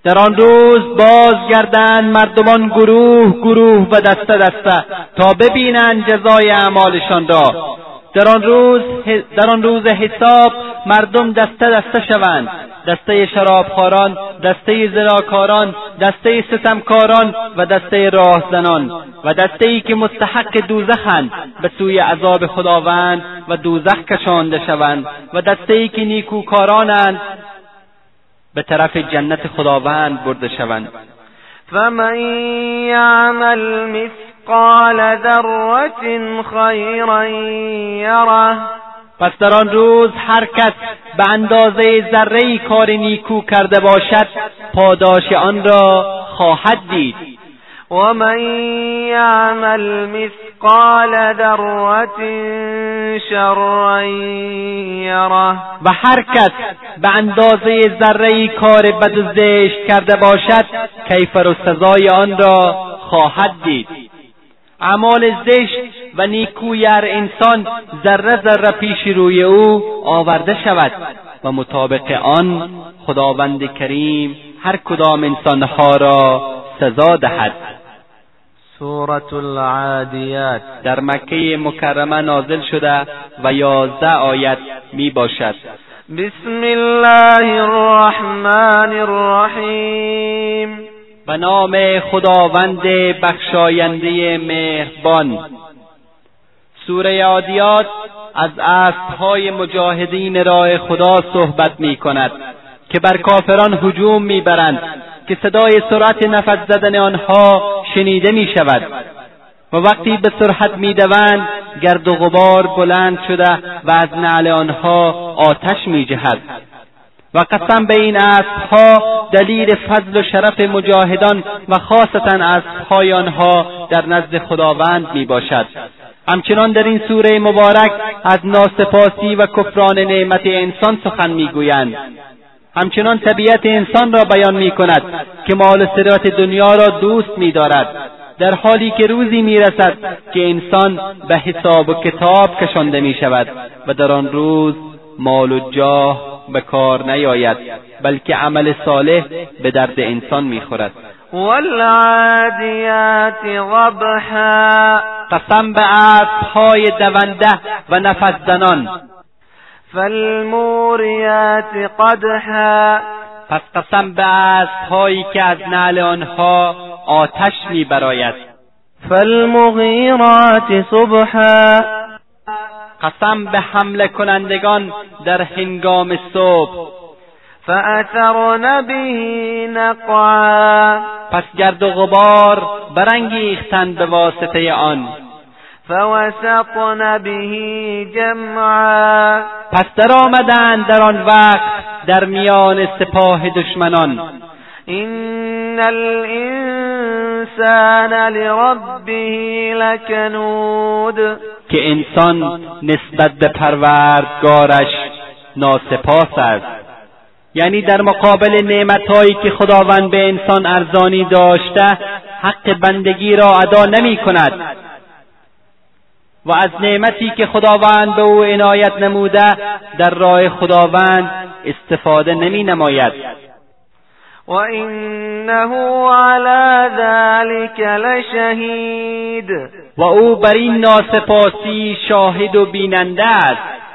در آن روز بازگردند مردمان گروه گروه و دسته دسته تا ببینند جزای اعمالشان را. در آن روز در آن روز حساب مردم دسته دسته شوند. دسته شرابخواران دسته زناکاران دسته ستمکاران و دسته راهزنان و دسته ای که مستحق دوزخند. به سوی عذاب خداوند و دوزخ کشانده شوند و دسته ای که نیکوکارانند به طرف جنت خداوند برده شوند.
فمن یعمل مثقال ذره خیرا یره
پس در آن روز هر کس به اندازه ذره کار نیکو کرده باشد پاداش آن را خواهد دید.
و من یعمل مثقال ذره شرا یره
و هر کس به اندازه ذره کار بد و زشت کرده باشد کیفر و سزای آن را خواهد دید. اعمال زشت و نیکوی انسان ذره ذره پیش روی او آورده شود و مطابق آن خداوند کریم هر کدام انسانها را سزا دهد.
سورة العادیات.
در مکه مکرمه نازل شده و یازده آیت می باشد
بسم الله الرحمن الرحیم.
به نام خداوند بخشاینده مهربان. سوره عادیات از اسبهای مجاهدین راه خدا صحبت می کند که بر کافران هجوم می‌برند که صدای سرعت نفس زدن آنها شنیده می شود و وقتی به سرعت می‌دوند گرد و غبار بلند شده و از نعل آنها آتش میجهد. و قسم به این اسبها دلیل فضل و شرف مجاهدان و خاصتا اسبهای آنها در نزد خداوند می باشد همچنان در این سوره مبارک از ناسپاسی و کفران نعمت انسان سخن می‌گویند. همچنان طبیعت انسان را بیان می کند که مال و ثروت دنیا را دوست می دارد در حالی که روزی می رسد که انسان به حساب و کتاب کشانده می شود و در آن روز مال و جاه به کار نیاید بلکه عمل صالح به درد انسان می‌خورد.
والعادیات غبحا
قسم به اسبهای دونده و نفس زنان.
فالموریات قدحا.
پس قسم به اسبهایی که از نعل آنها آتش میبراید.
فالمغیرات صبحا.
قسم به حمله کنندگان در هنگام صبح.
فأثرن به نقعا.
پس گرد و غبار برانگیختند به واسطه آن.
فوسطن به جمعا.
پس در آمدند در آن وقت در میان سپاه دشمنان.
این الانسان لربه لکنود
که انسان نسبت به پروردگارش ناسپاس است. یعنی در مقابل نعمتهایی که خداوند به انسان ارزانی داشته حق بندگی را ادا نمی کند. و از نعمتی که خداوند به او عنایت نموده در راه خداوند استفاده نمی نماید.
و انه علی ذلك لشهید
و او بر این ناسپاسی شاهد و بیننده است.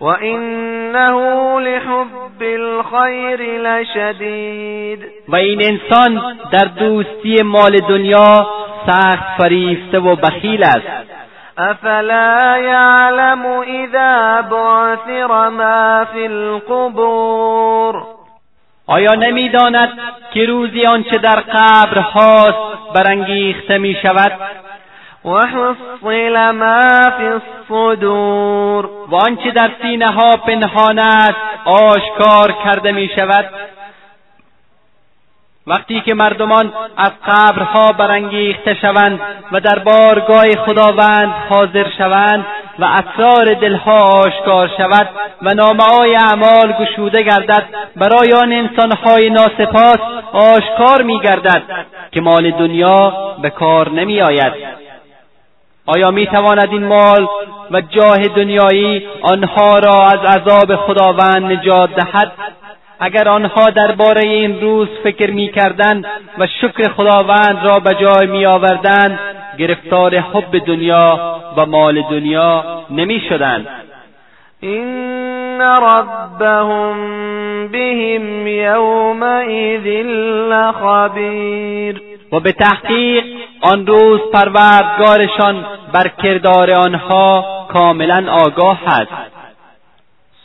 و انه لحب الخیر لشدید
و این انسان در دوستی مال دنیا سخت فریفته و بخیل است.
افلا یعلم اذا بعثر ما فی القبور.
آیا نمی‌داند که روزی آنچه در قبرهاست برانگیخته می شود
وحصل ما فی الصدور.
و آنچه در سینه ها پنهان است آشکار کرده می شود وقتی که مردمان از قبرها برانگیخته شوند و در بارگاه خداوند حاضر شوند و اسرار دلها آشکار شود و نامههای اعمال گشوده گردد برای آن انسانهای ناسپاس آشکار میگردد که مال دنیا به کار نمیآید. آیا می تواند این مال و جاه دنیایی آنها را از عذاب خداوند نجات دهد؟ اگر آنها درباره این روز فکر می‌کردند و شکر خداوند را به جای میآوردند گرفتار حب دنیا و مال دنیا نمی‌شدند.
این ربهم بهم یومئذ لخبیر
و به تحقیق آن روز پروردگارشان بر کردار آنها کاملا آگاه است.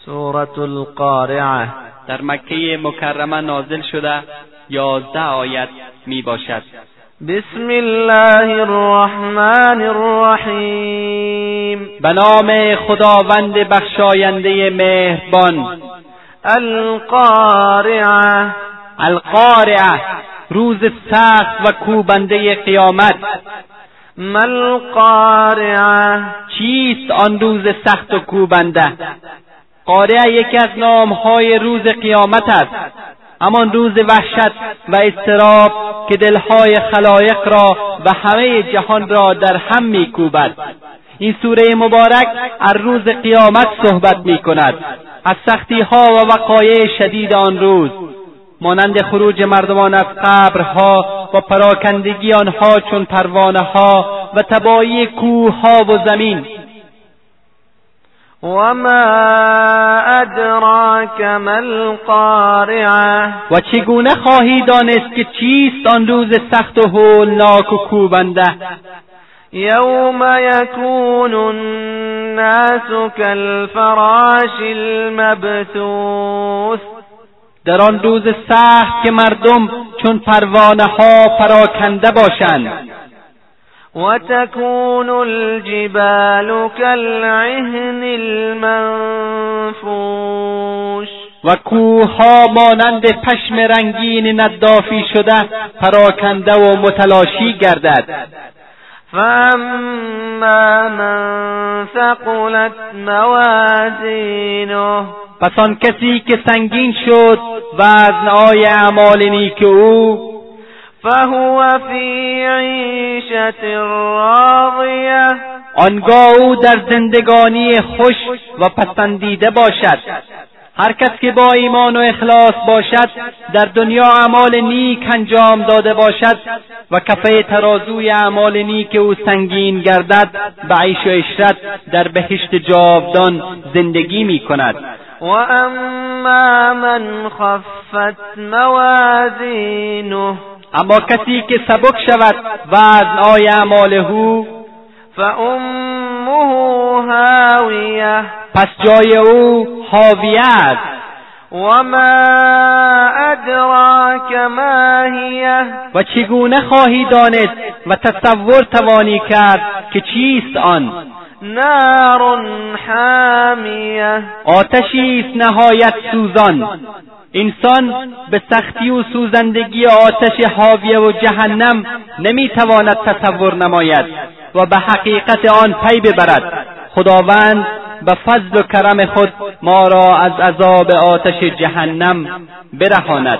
سورة القارعه
در مکه مکرمه نازل شده یازده آیت می باشد.
بسم الله الرحمن الرحیم.
به نام خداوند بخشاینده مهربان.
القارعه.
القارعه روز سخت و کوبنده قیامت.
مل قارعه
چیست آن روز سخت و کوبنده؟ قارعه یکی از نامهای روز قیامت است. همان روز وحشت و اضطراب که دلهای خلایق را و همه جهان را در هم میکوبد. این سوره مبارک از روز قیامت صحبت می کند از سختی ها و وقایع شدید آن روز. مانند خروج مردمان از قبرها و پراکندگی آنها چون پروانه ها و تبایی کوه ها و زمین.
وما ادراک ما القارعه
و چگونه خواهی دانست که چیست آن روز سخت و هولناک و کوبنده؟
یوم یکون الناس كالفراش المبثوث
در آن روز سخت که مردم چون پروانه ها پراکنده باشند.
و تکون الجبال كالعهن المنفوش.
و کوهها مانند پشم رنگین ندافی شده پراکنده و متلاشی گردد.
فأما من ثقلت موازینه
پس آن کسی که سنگین شد وزنهای اعمال نیک او
فهو فی عیشت راضیه
آنگاه او در زندگانی خوش و پسندیده باشد. هر کس که با ایمان و اخلاص باشد در دنیا اعمال نیک انجام داده باشد و کفه ترازوی اعمال نیک او سنگین گردد به عیش و اشرت در بهشت جاودان زندگی می کند.
و اما من خفت موازینه.
اما کسی که سبک شود وزنهای اعمال او؟
فامه هاویه
پس جای او حاویه است.
و ما ادراک ما هیه
و چگونه خواهی دانست و تصور توانی کرد که چیست آن؟
نار حامیه.
آتشی است نهایت سوزان. انسان به سختی و سوزندگی آتش حاویه و جهنم نمی‌تواند تصور نماید و به حقیقت آن پی ببرد. خداوند به فضل و کرم خود ما را از عذاب آتش جهنم برهاند.